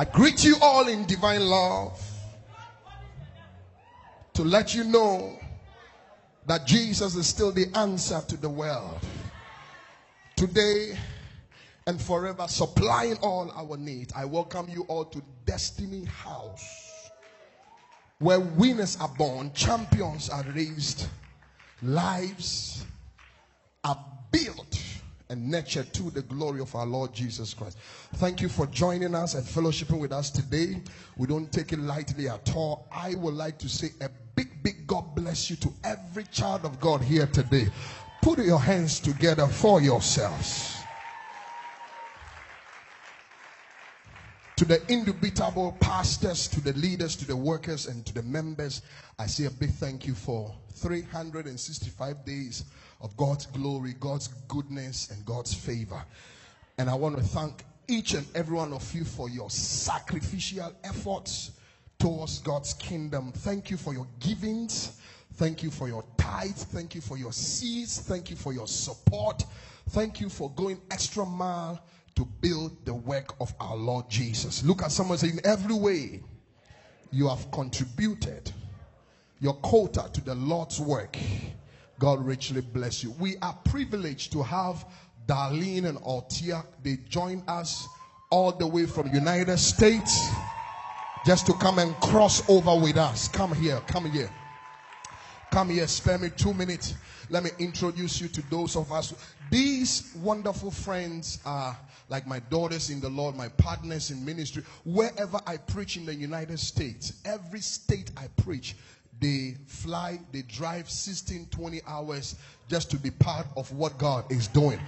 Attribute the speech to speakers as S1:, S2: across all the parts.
S1: I greet you all in divine love to let you know that Jesus is still the answer to the world. Today and forever, supplying all our needs. I welcome you all to Destiny House, where winners are born, champions are raised, lives are built and nurtured to the glory of our Lord Jesus Christ. Thank you for joining us and fellowshipping with us today. We don't take it lightly at all. I would like to say a big, big God bless you to every child of God here today. Put your hands together for yourselves. To the indubitable pastors, to the leaders, to the workers, and to the members, I say a big thank you for 365 days of God's glory, God's goodness, and God's favor. And I want to thank each and every one of you for your sacrificial efforts towards God's kingdom. Thank you for your givings. Thank you for your tithes. Thank you for your seeds. Thank you for your support. Thank you for going extra mile to build the work of our Lord Jesus. Look at someone saying, in every way you have contributed your quota to the Lord's work God richly bless you. We are privileged to have Darlene and Altia. They joined us all the way from United States just to come and cross over with us. Come here, come here. Come here, spare me two minutes. Let me introduce you to those of us. These wonderful friends are like my daughters in the Lord, my partners in ministry. Wherever I preach in the United States, every state I preach, they fly, they drive 16, 20 hours just to be part of what God is doing.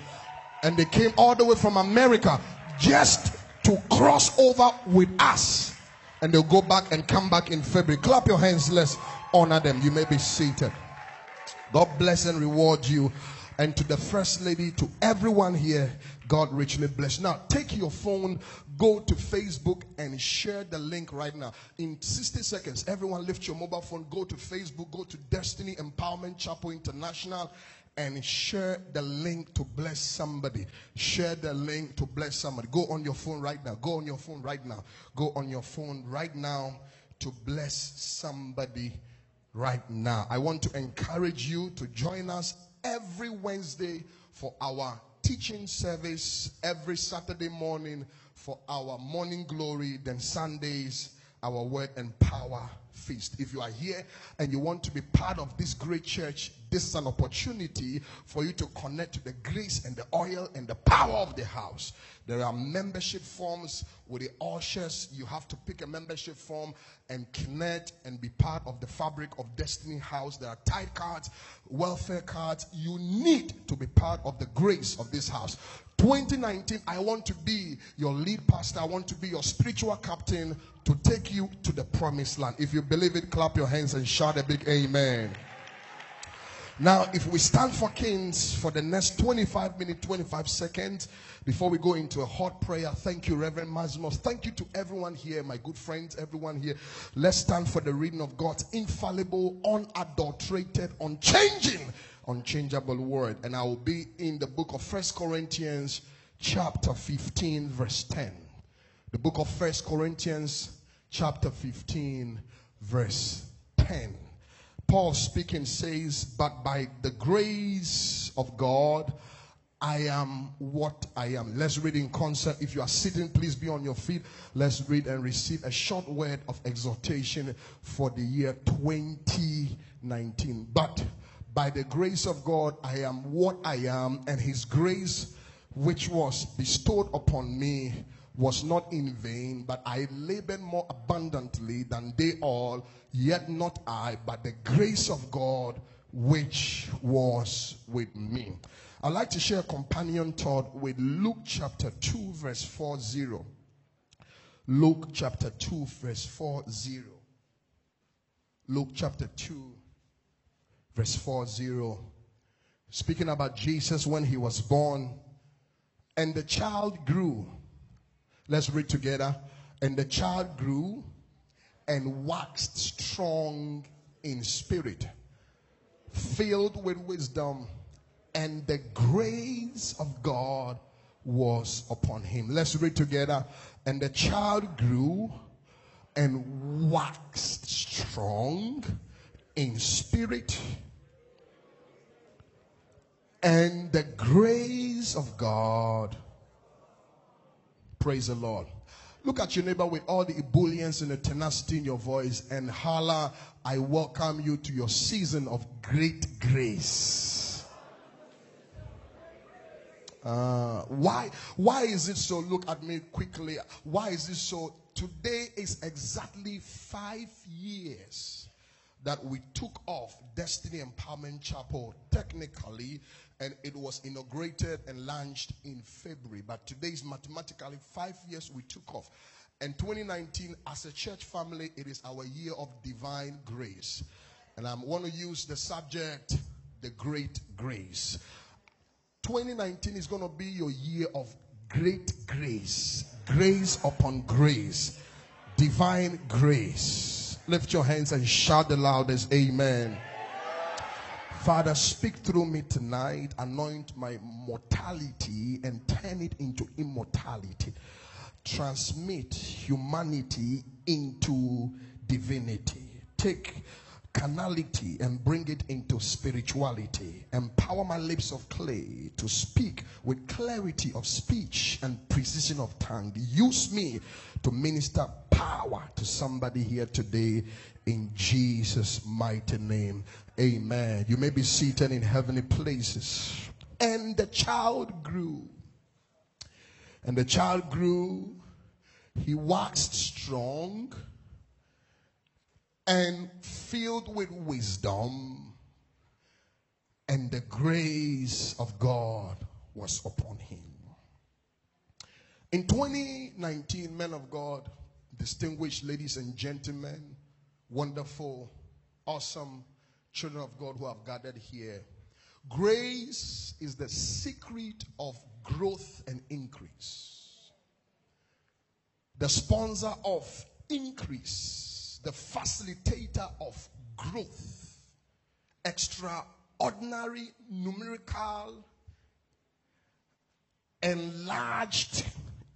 S1: And they came all the way from America just to cross over with us. And they'll go back and come back in February. Clap your hands, let's honor them. You may be seated. God bless and reward you. And to the first lady, to everyone here, God richly bless. Now, take your phone, go to Facebook, and share the link right now. In 60 seconds, everyone lift your mobile phone, go to Facebook, go to Destiny Empowerment Chapel International, and share the link to bless somebody. Share the link to bless somebody. Go on your phone right now. Go on your phone right now. Go on your phone right now to bless somebody right now. I want to encourage you to join us every Wednesday for our teaching service, every Saturday morning for our morning glory, then Sundays, our word and power feast. If you are here and you want to be part of this great church, this is an opportunity for you to connect to the grace and the oil and the power of the house. There are membership forms with the ushers. You have to pick a membership form and connect and be part of the fabric of Destiny House. There are tithe cards, welfare cards. You need to be part of the grace of this house. 2019, I want to be your lead pastor. I want to be your spiritual captain to take you to the promised land. If you believe it, clap your hands and shout a big amen. Now, if we stand for Kings for the next 25 minutes, 25 seconds, before we go into a hot prayer, thank you, Reverend Masimos. Thank you to everyone here, my good friends, everyone here. Let's stand for the reading of God's infallible, unadulterated, unchanging, unchangeable word. And I will be in the book of First Corinthians, chapter 15, verse 10. The book of First Corinthians, chapter 15, verse 10. Paul speaking says, But by the grace of God, I am what I am. Let's read in concert. If you are sitting, please be on your feet. Let's read and receive a short word of exhortation for the year 2019. But by the grace of God, I am what I am, and His grace, which was bestowed upon me, was not in vain, but I labored more abundantly than they all, yet not I, but the grace of God which was with me. I'd like to share a companion thought with Luke chapter 2, verse 40. Luke chapter 2, verse 40. Luke chapter 2, verse 40. Speaking about Jesus when he was born, and the child grew Let's read together. And the child grew and waxed strong in spirit, filled with wisdom, and the grace of God was upon him. Let's read together. And the child grew and waxed strong in spirit. And the grace of God. Praise the Lord. Look at your neighbor with all the ebullience and the tenacity in your voice and holla, I welcome you to your season of great grace. Uh, why, why is it so? Look at me quickly. Why is it so? Today is exactly five years that we took off Destiny Empowerment Chapel technically, and it was inaugurated and launched in February. But today is mathematically five years we took off. And 2019, as a church family, it is our year of divine grace. And I want to use the subject, the great grace. 2019 is going to be your year of great grace, grace upon grace, divine grace. Lift your hands and shout the loudest, Amen. Father, speak through me tonight, anoint my mortality and turn it into immortality. Transmit humanity into divinity. Take carnality and bring it into spirituality. Empower my lips of clay to speak with clarity of speech and precision of tongue. Use me to minister power to somebody here today in Jesus' mighty name. Amen. You may be seated in heavenly places. And the child grew. And the child grew. He waxed strong and filled with wisdom, and the grace of God was upon him. In 2019, men of God, distinguished ladies and gentlemen, wonderful, awesome children of God who have gathered here, grace is the secret of growth and increase. The sponsor of increase the facilitator of growth, extraordinary numerical enlarged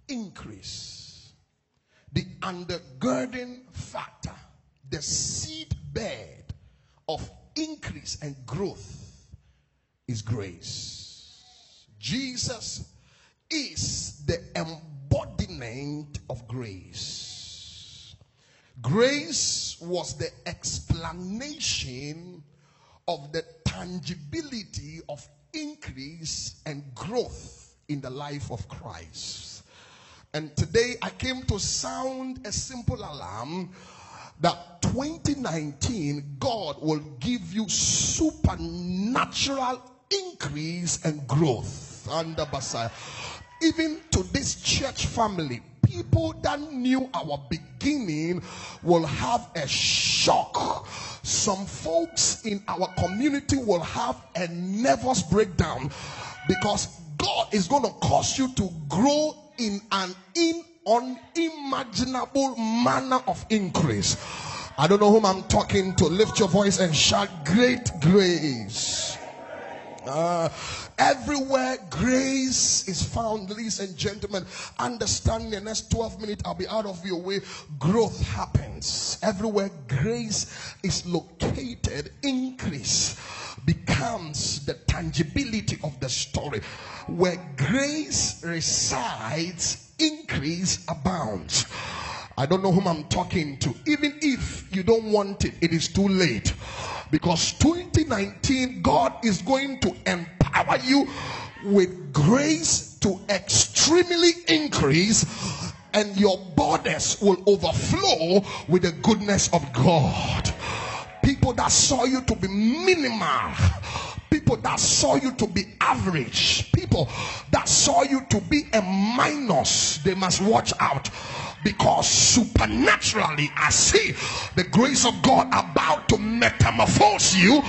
S1: increase, the undergirding factor, the seed bed of increase and growth is grace. Jesus is the embodiment of grace. Grace was the explanation of the tangibility of increase and growth in the life of Christ. And today I came to sound a simple alarm that 2019 God will give you supernatural increase and growth under Messiah. Even to this church family, people that knew our beginning will have a shock. Some folks in our community will have a nervous breakdown because God is going to cause you to grow in an in unimaginable manner of increase. I don't know whom I'm talking to. Lift your voice and shout, Great grace. Uh, Everywhere grace is found, ladies and gentlemen, understand the next 12 minutes, I'll be out of your way. Growth happens. Everywhere grace is located, increase becomes the tangibility of the story. Where grace resides, increase abounds. I don't know whom I'm talking to. Even if you don't want it, it is too late. Because 2019, God is going to empower you with grace to extremely increase, and your borders will overflow with the goodness of God. People that saw you to be minimal, people that saw you to be average, people that saw you to be a minus, they must watch out because supernaturally I see the grace of God about to metamorphose you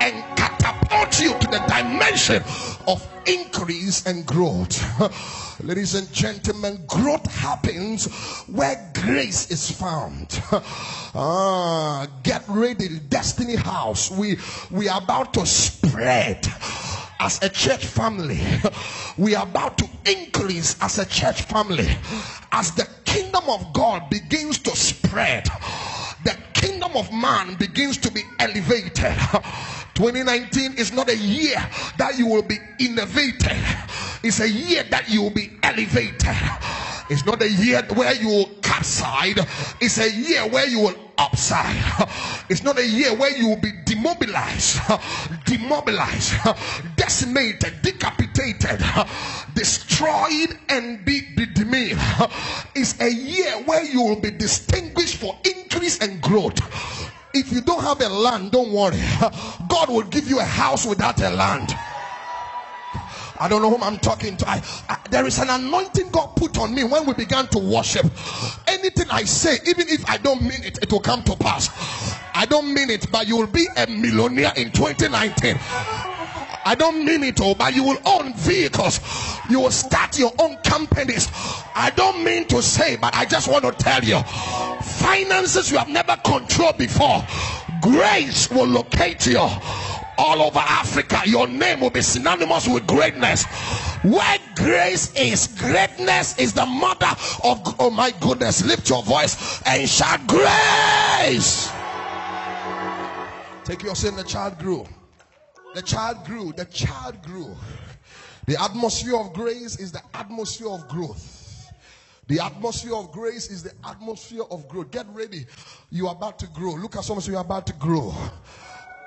S1: and catapult you to the dimension of increase and growth. Ladies and gentlemen, growth happens where grace is found. Ah, get ready, Destiny House. We we are about to spread as a church family. We are about to increase as a church family as the kingdom of God begins to spread. The kingdom of man begins to be elevated. 2019 is not a year that you will be innovated, it's a year that you will be elevated. It's not a year where you will capsize, it's a year where you will upside. It's not a year where you will be demobilized, demobilized, decimated, decapitated, destroyed, and be, demeaned. It's a year where you will be distinguished for increase and growth. If you don't have a land, don't worry. God will give you a house without a land. I don't know whom I'm talking to. I, I, there is an anointing God put on me when we began to worship. Anything I say, even if I don't mean it, it will come to pass. I don't mean it, but you will be a millionaire in 2019. I don't mean it all, but you will own vehicles. You will start your own companies. I don't mean to say, but I just want to tell you finances you have never controlled before. Grace will locate you all over Africa. Your name will be synonymous with greatness. Where grace is, greatness is the mother of, oh my goodness, lift your voice and shout grace. Take your sin, the child grew. The child grew. The child grew. The atmosphere of grace is the atmosphere of growth. The atmosphere of grace is the atmosphere of growth. Get ready. You are about to grow. Look at someone so you're about to grow.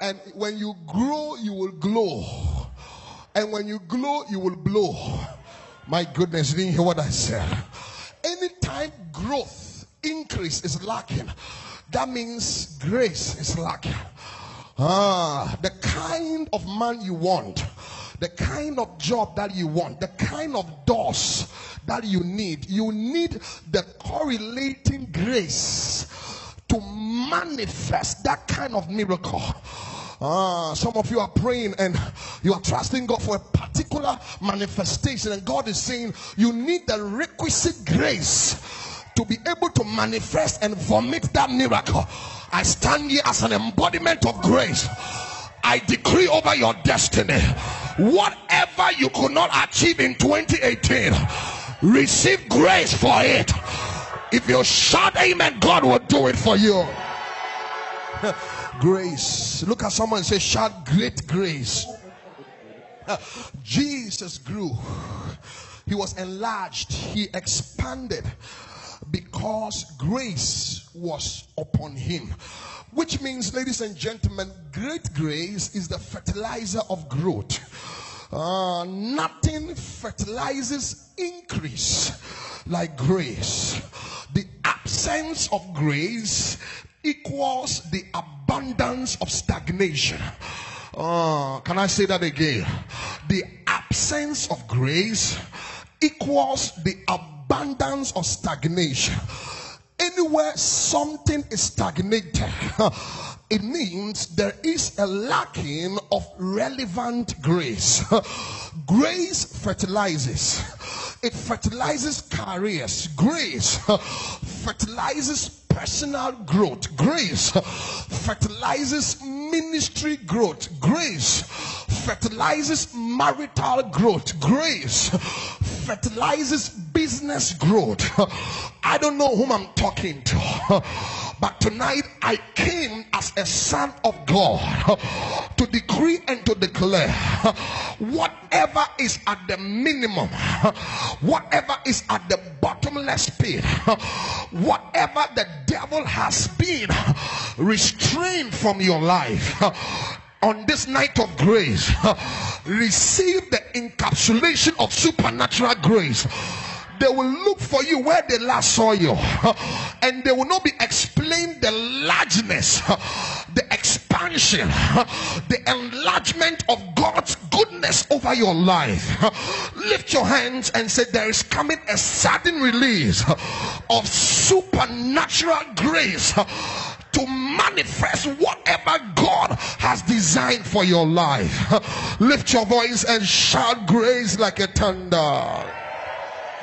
S1: And when you grow, you will glow. And when you glow, you will blow. My goodness, you didn't hear what I said. Anytime growth, increase is lacking, that means grace is lacking. Ah, the kind of man you want, the kind of job that you want, the kind of doors that you need, you need the correlating grace to manifest that kind of miracle. Ah, some of you are praying and you are trusting God for a particular manifestation, and God is saying you need the requisite grace to be able to manifest and vomit that miracle. I stand here as an embodiment of grace. I decree over your destiny whatever you could not achieve in 2018, receive grace for it. If you shout amen, God will do it for you. grace. Look at someone and say, shout great grace. Jesus grew, he was enlarged, he expanded because grace was upon him. Which means, ladies and gentlemen, great grace is the fertilizer of growth. Uh, nothing fertilizes increase like grace. The absence of grace equals the abundance of stagnation. Uh, can I say that again? The absence of grace equals the abundance abundance of stagnation. Anywhere something is stagnated, it means there is a lacking of relevant grace. Grace fertilizes. It fertilizes careers. Grace fertilizes personal growth. Grace fertilizes ministry growth. Grace fertilizes marital growth. Grace fertilizes business growth. I don't know whom I'm talking to. But tonight I came as a son of God to decree and to declare whatever is at the minimum, whatever is at the bottomless pit, whatever the devil has been restrained from your life on this night of grace, receive the encapsulation of supernatural grace they will look for you where they last saw you and they will not be explained the largeness the expansion the enlargement of god's goodness over your life lift your hands and say there is coming a sudden release of supernatural grace to manifest whatever God has designed for your life. Lift your voice and shout grace like a thunder.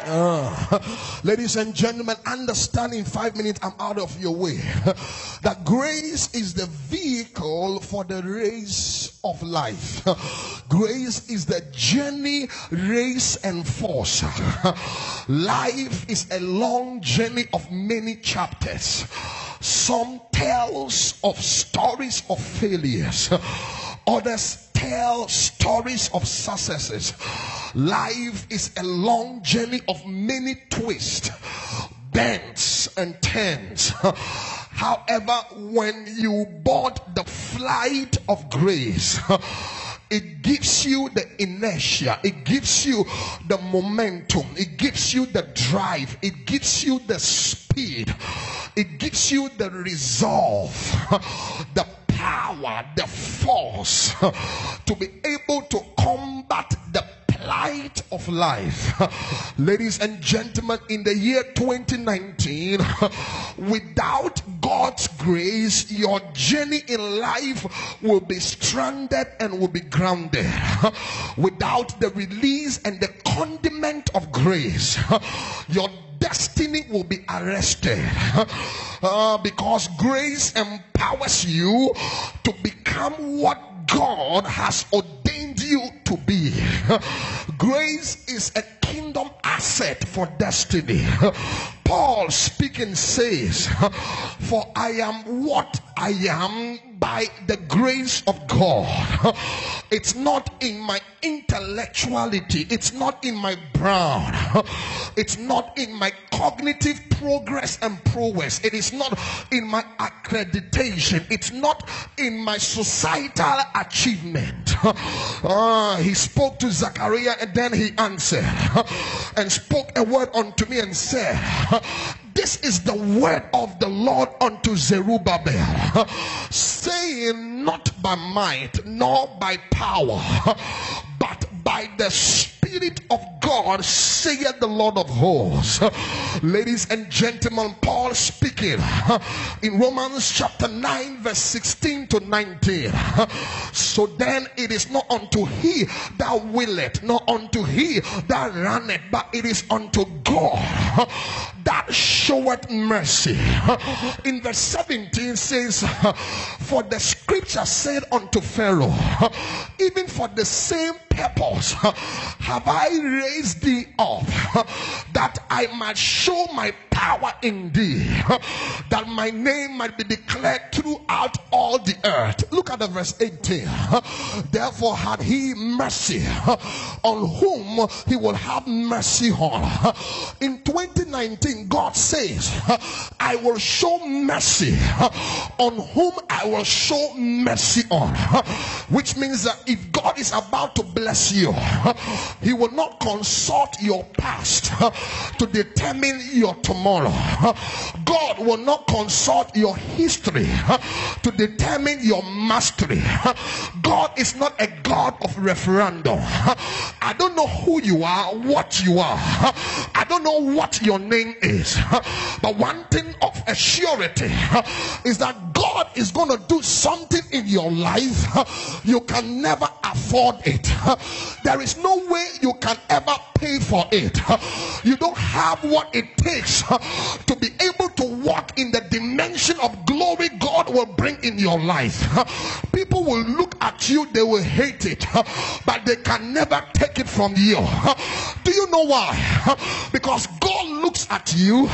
S1: Uh, ladies and gentlemen, understand in five minutes, I'm out of your way. that grace is the vehicle for the race of life. Grace is the journey, race, and force. Life is a long journey of many chapters. Some tells of stories of failures. Others tell stories of successes. Life is a long journey of many twists, bends, and turns. However, when you board the flight of grace, it gives you the inertia, it gives you the momentum, it gives you the drive, it gives you the speed, it gives you the resolve, the power, the force to be able to combat the plight of life. Ladies and gentlemen, in the year 2019, without God's grace, your journey in life will be stranded and will be grounded. Without the release and the condiment of grace, your destiny will be arrested uh, because grace empowers you to become what God has ordained you to be. Grace is a kingdom asset for destiny. Paul speaking says, For I am what I am by the grace of God. It's not in my intellectuality, it's not in my brown, it's not in my cognitive progress and prowess, it is not in my accreditation, it's not in my societal achievement. Uh, he spoke to Zachariah and then he answered and spoke a word unto me and said, this is the word of the Lord unto Zerubbabel, saying, Not by might nor by power, but by the Spirit of God, saith the Lord of hosts. Ladies and gentlemen, Paul speaking in Romans chapter 9, verse 16 to 19. So then it is not unto he that willeth, nor unto he that runneth, but it is unto God that showeth mercy. In verse 17 says, For the scripture said unto Pharaoh, even for the same purpose have I raised thee up, that I might show my power in thee, that my name might be declared throughout all the earth. Look at the verse 18. Therefore had he mercy on whom he will have mercy on. In 2019, God says, I will show mercy on whom I will show mercy on. Which means that if God is about to bless you, he will not consult your past to determine your tomorrow. God will not consult your history to determine your mastery. God is not a God of referendum. I don't know who you are, what you are. I don't know what your name is. But one thing of a surety is that God is going to do something in your life. You can never afford it. There is no way you can ever pay for it. You don't have what it takes to be to walk in the dimension of glory God will bring in your life. People will look at you, they will hate it, but they can never take it from you. Do you know why? Because God looks at you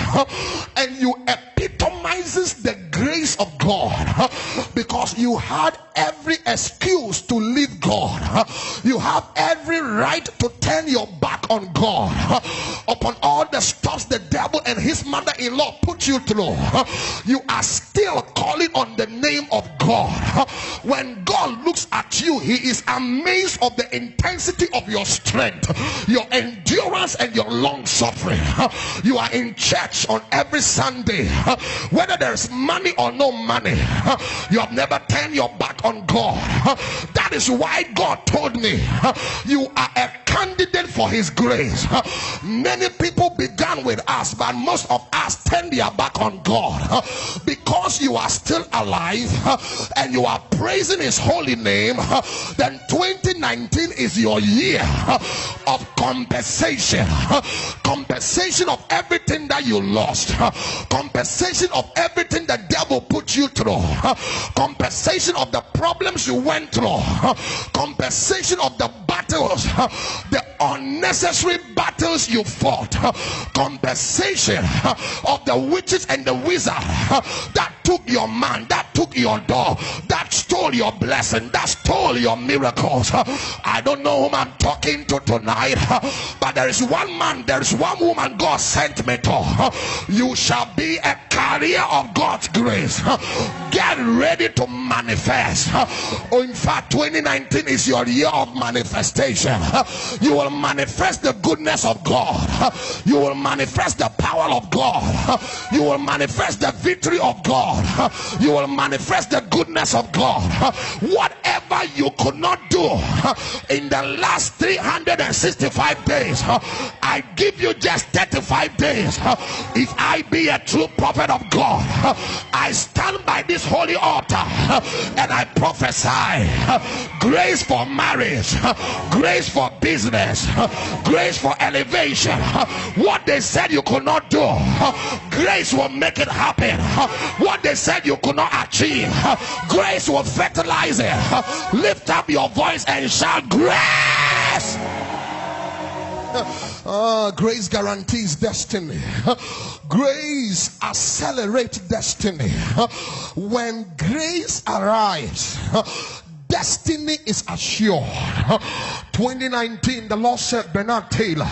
S1: and you epitomizes the grace of God because you had every excuse to leave God. You have every right to turn your back on God upon all the stuff the devil and his mother-in-law put you through. You are still calling on the name of God. When God looks at you, he is amazed of the intensity of your strength, your endurance, and your long suffering. You are in church on every Sunday, whether there's money or no money. You have never turned your back on God. That is why God told me you are a candidate for his grace. Many people began with us, but most of us turn their back on God because you are still alive and you are praising his holy name. Then 2019 is your year of compensation, compensation of everything that you lost, compensation of everything the devil put you through, compensation of the problems you went through, compensation of the battles, the unnecessary battles you fought, compensation of the witches and the wizard that took your man, that took your door, stole your blessing, that stole your miracles. I don't know whom I'm talking to tonight, but there is one man, there is one woman God sent me to. You shall be a carrier of God's grace. Get ready to manifest. In fact, 2019 is your year of manifestation. You will manifest the goodness of God. You will manifest the power of God. You will manifest the victory of God. You will manifest the goodness of God. Whatever you could not do in the last 365 days, I give you just 35 days. If I be a true prophet of God, I stand by this holy altar and I prophesy grace for marriage, grace for business, grace for elevation. What they said you could not do, grace will make it happen. What they said you could not achieve, grace will fertilize it. Lift up your voice and shout, Grace! Uh, grace guarantees destiny. Grace accelerates destiny. When grace arrives, destiny is assured. 2019, the Lord said, Bernard Taylor,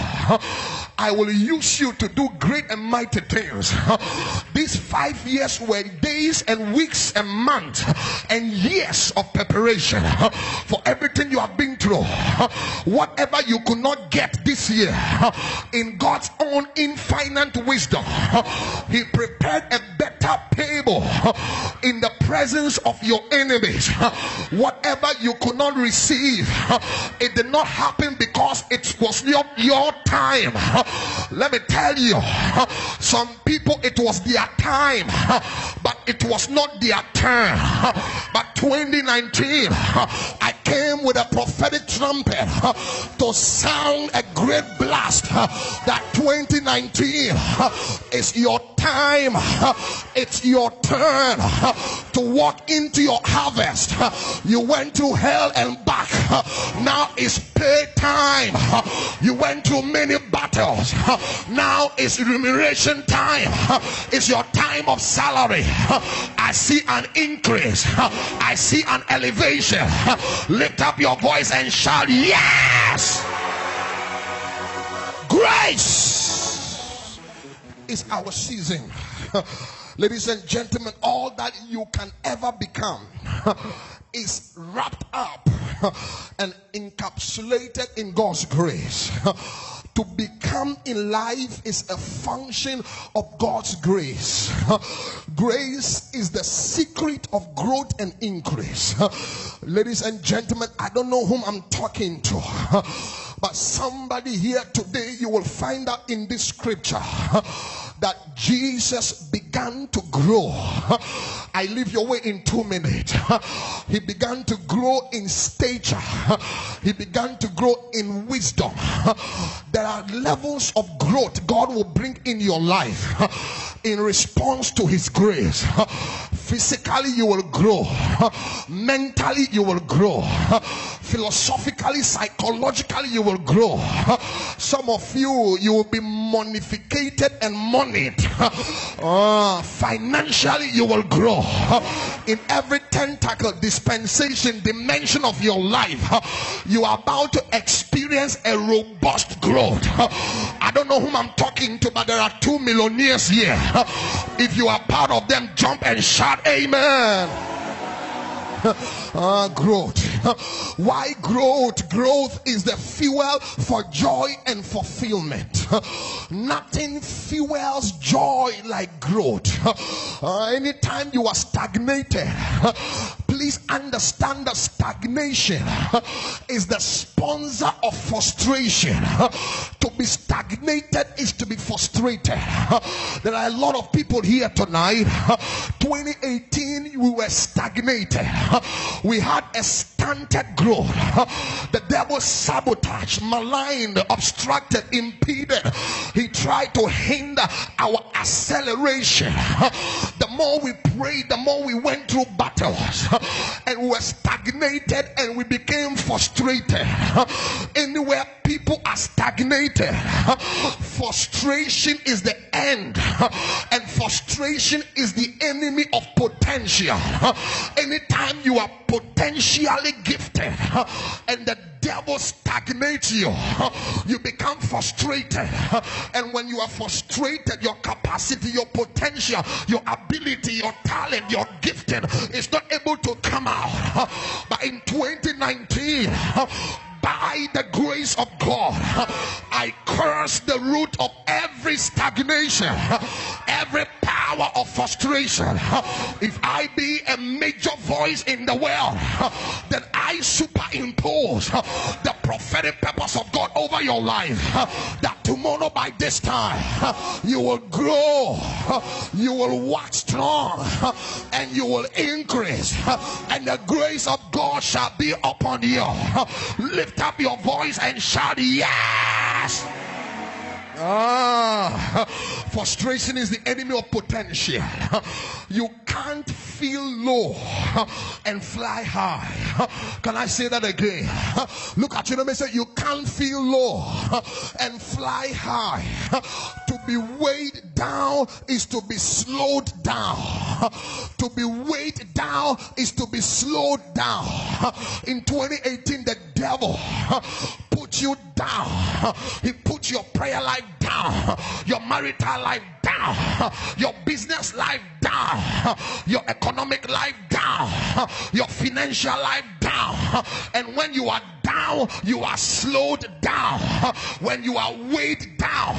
S1: I will use you to do great and mighty things. These five years were days and weeks and months and years of preparation for everything you have been through. Whatever you could not get this year, in God's own infinite wisdom, He prepared a better table in the presence of your enemies. Whatever you could not receive, it did not happen because it was your, your time let me tell you, some people it was their time, but it was not their turn. But 2019, I came with a prophetic trumpet to sound a great blast that 2019 is your time. It's your turn to walk into your harvest. You went to hell and back. Now it's pay time. You went through many battles. Now it's remuneration time. It's your time of salary. I see an increase. I see an elevation. Lift up your voice and shout, Yes! Grace is our season. Ladies and gentlemen, all that you can ever become is wrapped up and encapsulated in God's grace. To become in life is a function of God's grace. Grace is the secret of growth and increase. Ladies and gentlemen, I don't know whom I'm talking to, but somebody here today, you will find out in this scripture that Jesus began to grow. I leave your way in two minutes. He began to grow in stature, he began to grow in wisdom. There are levels of growth God will bring in your life in response to His grace. Physically, you will grow, mentally, you will grow, philosophically, psychologically, you will grow. Some of you, you will be monificated and moneyed. Uh, financially, you will grow in every tentacle, dispensation, dimension of your life. You are about to experience a robust growth. I don't know whom I'm talking to, but there are two millionaires here. If you are part of them, jump and shout, Amen. Uh, growth. Why growth? Growth is the fuel for joy and fulfillment. Nothing fuels joy like growth. Uh, anytime you are stagnated, please understand that stagnation is the sponsor of frustration. To be stagnated is to be frustrated. There are a lot of people here tonight. 2018, we were stagnated. We had a stunted growth. The devil sabotaged, maligned, obstructed, impeded. He tried to hinder our acceleration. The more we prayed, the more we went through battles and we were stagnated and we became frustrated. Anywhere people are stagnated, frustration is the end, and frustration is the enemy of potential. Anytime you are potentially gifted and the devil stagnates you, you become frustrated. And when you are frustrated, your capacity, your potential, your ability, your talent, your gifting is not able to come out. But in 2019, by the grace of God, I curse the root of every stagnation, every power of frustration. If I be a major voice in the world, then I superimpose the prophetic purpose of God over your life. That tomorrow by this time you will grow, you will walk strong, and you will increase, and the grace of God shall be upon you. Lift up your voice and shout, Yes! Ah, frustration is the enemy of potential. You can't feel low and fly high. Can I say that again? Look at you and say, You can't feel low and fly high. To be weighed down is to be slowed down. To be weighed down is to be slowed down. In 2018, the devil you down. He put your prayer life down, your marital life down, your business life down, your economic life down, your financial life down. And when you are down, you are slowed down. When you are weighed down,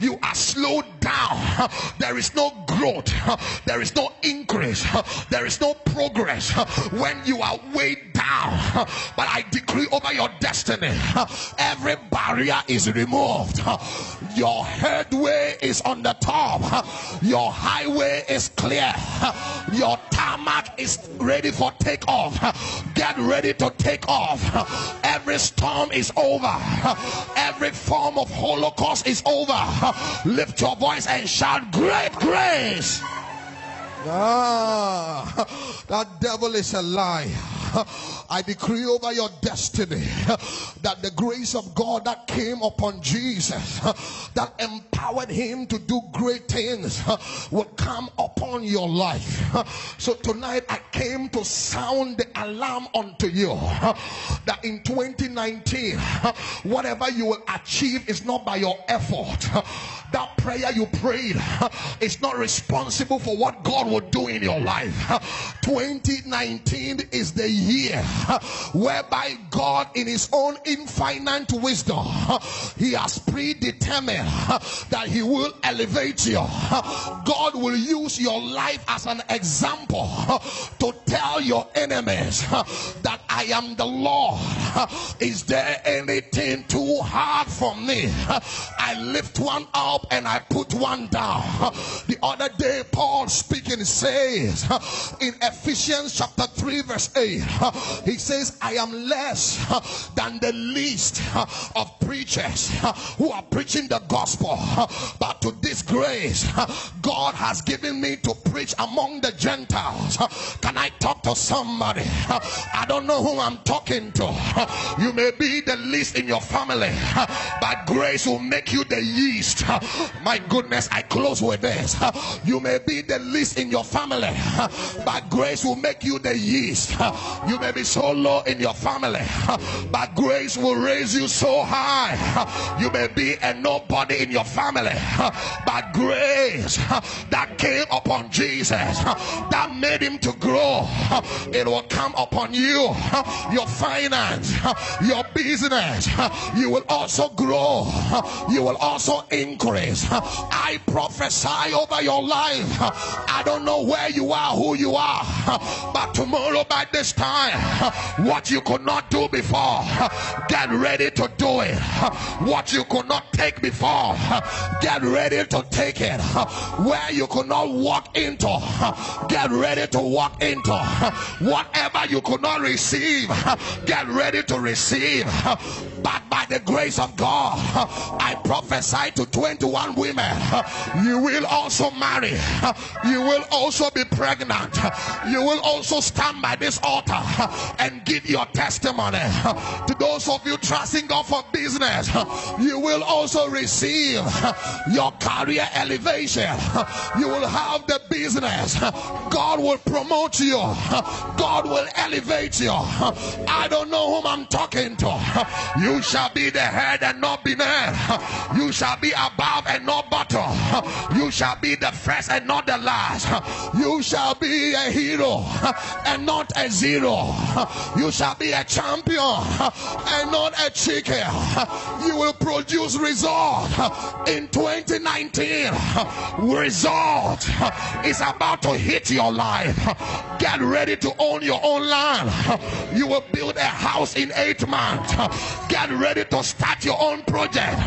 S1: you are slowed down. There is no growth, there is no increase, there is no progress when you are weighed But I decree over your destiny every barrier is removed, your headway is on the top, your highway is clear, your tarmac is ready for takeoff. Get ready to take off. Every storm is over. Every form of holocaust is over. Lift your voice and shout, Great grace. Ah, that devil is a lie. I decree over your destiny that the grace of God that came upon Jesus, that empowered him to do great things, will come upon your life. So tonight I came to sound the alarm unto you that in 2019, whatever you will achieve is not by your effort. That prayer you prayed is not responsible for what God will do in your life. 2019 is the year whereby God, in His own infinite wisdom, He has predetermined that He will elevate you. God will use your life as an example to tell your enemies that I am the Lord. Is there anything too hard for me? I lift one up and I put one down. The other day, Paul speaking says in Ephesians chapter 3, verse 8, he says, I am less than the least of preachers who are preaching the gospel. But to this grace, God has given me to preach among the Gentiles. Can I talk to somebody? I don't know who I'm talking to. You may be the least in your family, but grace will make you the yeast. My goodness, I close with this. You may be the least in your family, but grace will make you the yeast. You may be so low in your family, but grace will raise you so high. You may be a nobody in your family, but grace that came upon Jesus that made him to grow, it will come upon you. Your finance, your business, you will also grow. You will also increase. I prophesy over your life. I don't know where you are, who you are, but tomorrow by this time, what you could not do before, get ready to do it. What you could not take before, get ready to take it. Where you could not walk into, get ready to walk into. Whatever you could not receive, get ready to receive. But by the grace of God, I prophesy to 21 women, you will also marry, you will also be pregnant, you will also stand by this altar and give your testimony. To those of you trusting God for business, you will also receive your career elevation. You will have the business. God will promote you. God will elevate you. I don't know whom I'm talking to. You shall be the head and not beneath. You shall be above and not bottom. You shall be the first and not the last. You shall be a hero and not a zero. You shall be a champion and not a chicken. You will produce result in 2019. Result is about to hit your life. Get ready to own your own land. You will build a house in eight months. Get ready to start your own project.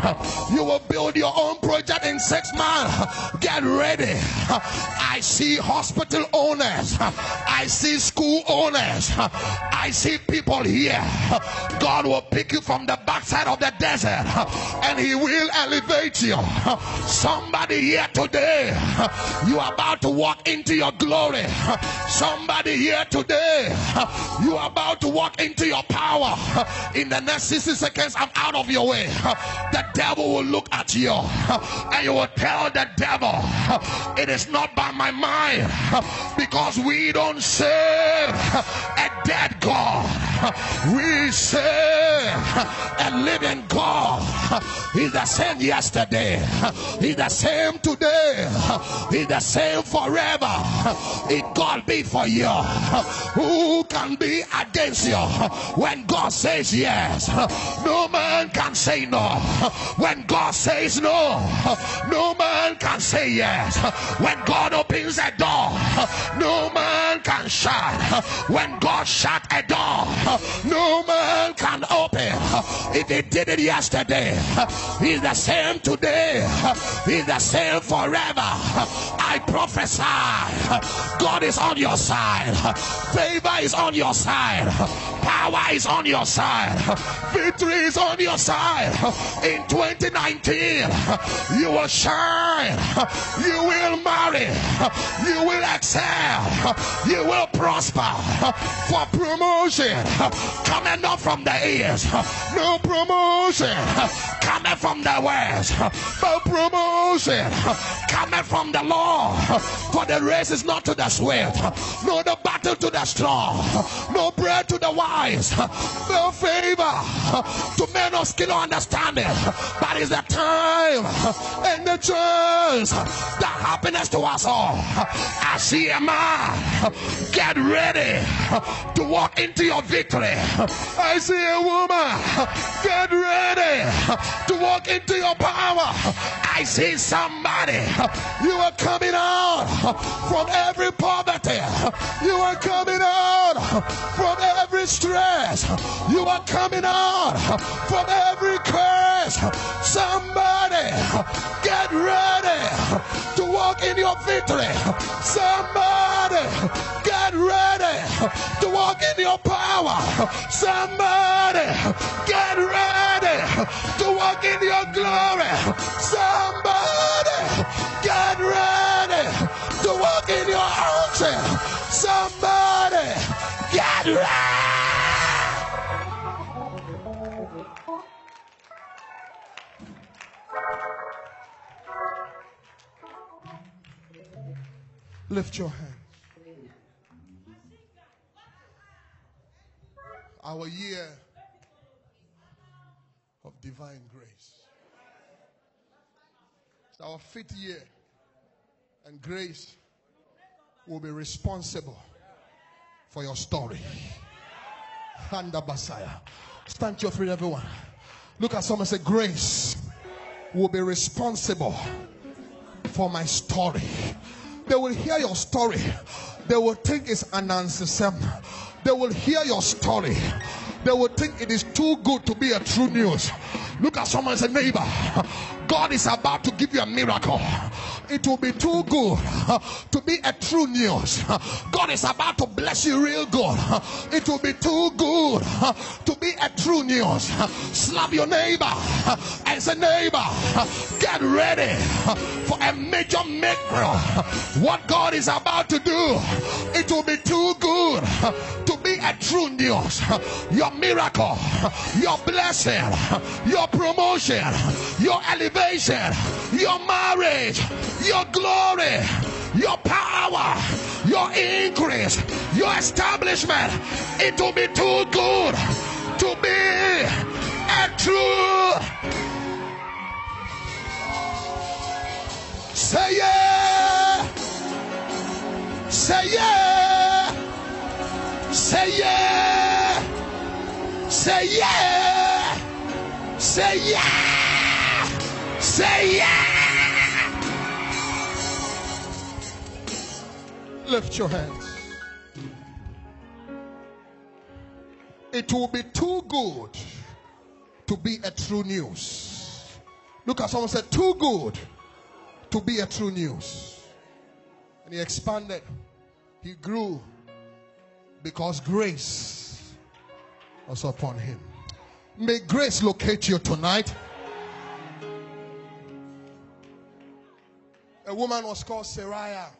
S1: You will build your own project in six months. Get ready. I see hospital owners. I see school owners. I see people here. God will pick you from the backside of the desert and He will elevate you. Somebody here today, you are about to walk into your glory. Somebody here today, you are about to walk into your power. In the next 60 seconds, I'm out of your way. The devil will look at you and you will tell the devil, It is not by my mind because we don't serve a dead God. We serve living God. He's the same yesterday, He's the same today, He's the same forever. If God be for you, who can be against you when God says yes? No man can say no. When God says no, no man can say yes. When God opens a door, no man can shut. When God shut a door, no man can open. If he did it yesterday, he's the same today, he's the same forever. I prophesy God is on your side, favor is on your side, power is on your side, victory is on your side. In 2019, you will shine, you will marry, you will excel, you will prosper. For promotion coming not from the ears, no coming from the west, but promotion coming from the Lord. For the race is not to the swift, no the battle to the strong, no bread to the wise, no favor to men of skill or understanding. But it's the time and the chance, the happiness to us all. I see a man, get ready to walk into your victory. I see a woman, get ready to walk into your power. I see somebody, you are coming out from every poverty, you are coming out from every stress, you are coming out from every curse. Somebody, get ready to walk in your victory. Somebody, ready to walk in your power. Somebody, get ready to walk in your glory. Somebody, get ready to walk in your unction. Somebody, get ready. Lift your hand. Our year of divine grace. It's our fifth year, and grace will be responsible for your story. Handa Basaya. Stand your feet, everyone. Look at someone say, Grace will be responsible for my story. They will hear your story. They will think it's an answer. They will hear your story. They will think it is too good to be a true news. Look at someone and say, neighbor, God is about to give you a miracle. It will be too good uh, to be a true news. Uh, God is about to bless you real good. Uh, it will be too good to be a true news. Slap your neighbor and say, neighbor, get ready for a major miracle. What God is about to do, it will be too good to a true news. Your miracle, your blessing, your promotion, your elevation, your marriage, your glory, your power, your increase, your establishment. It will be too good to be a true. Say yeah. Say yeah. Lift your hands. It will be too good to be a true news. Look at someone said, too good to be a true news. And he expanded, he grew because grace was upon him. May grace locate you tonight. A woman was called Sarah.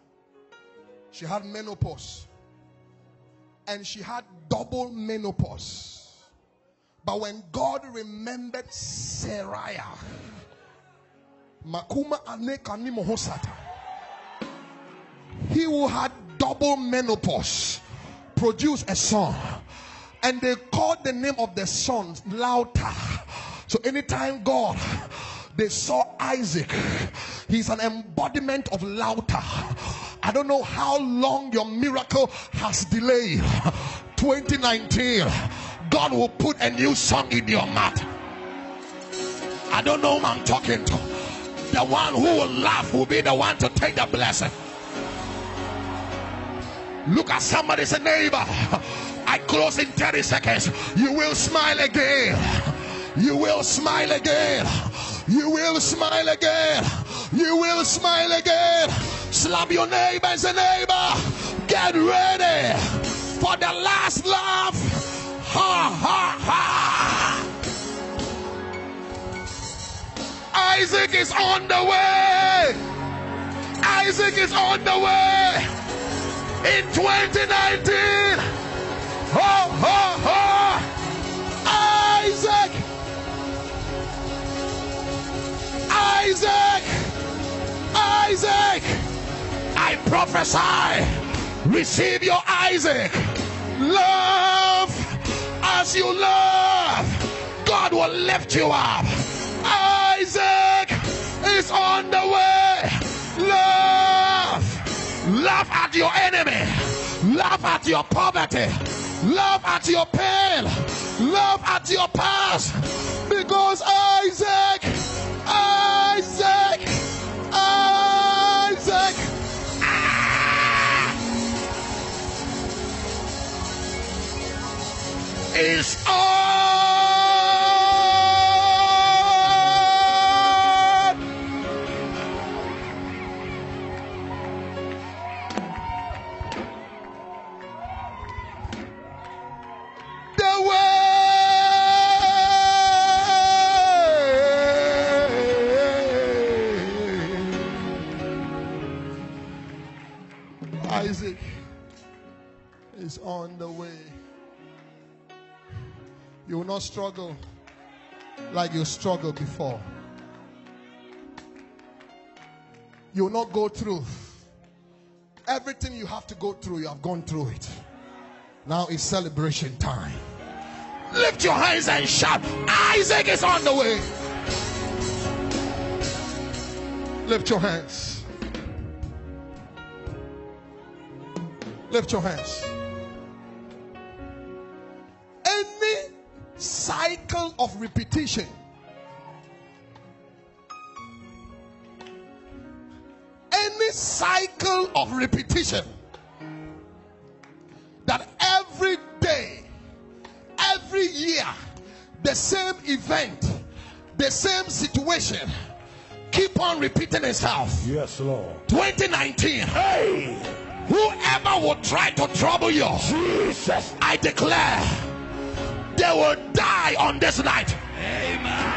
S1: She had menopause. And she had double menopause. But when God remembered Sarah, Makuma he who had double menopause produced a son. And they called the name of the son Lauta. So anytime God they saw Isaac, he's an embodiment of Lauta. I don't know how long your miracle has delayed. 2019, God will put a new song in your mouth. I don't know who I'm talking to. The one who will laugh will be the one to take the blessing. Look at somebody, neighbor. I close in 30 seconds. You will smile again. You will smile again. You will smile again. You will smile again. Slap your neighbor and say, neighbor, get ready for the last laugh. Ha ha ha. Isaac is on the way. Isaac is on the way in 2019. Ho, ho, ho. Isaac. Isaac. Isaac. I prophesy. Receive your Isaac. Love as you love. God will lift you up. Isaac is on the way. Love. Laugh at your enemy. Laugh at your poverty. Laugh at your pain. Laugh at your past. Because Isaac, Isaac, Isaac. Ah, is on. On the way. You will not struggle like you struggled before. You will not go through everything you have to go through. You have gone through it. Now is celebration time. Lift your hands and shout. Isaac is on the way. Lift your hands. Lift your hands. Of repetition any cycle of repetition that every day, every year, the same event, the same situation, keep on repeating itself.
S2: Yes, Lord.
S1: 2019,
S2: Hey,
S1: whoever will try to trouble you,
S2: Jesus.
S1: I declare they will die on this night. Amen.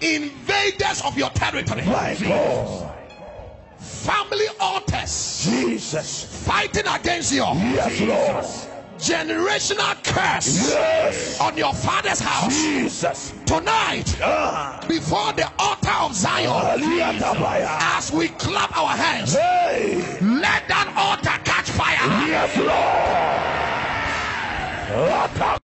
S1: Invaders of your territory,
S2: My God.
S1: family altars
S2: Jesus.
S1: fighting against you,
S2: Yes, Lord.
S1: generational curse
S2: Yes.
S1: on your father's house
S2: Jesus.
S1: tonight
S2: Ah.
S1: before the altar of Zion. As we clap our hands,
S2: Hey.
S1: let that altar fire.
S2: Yes, Lord.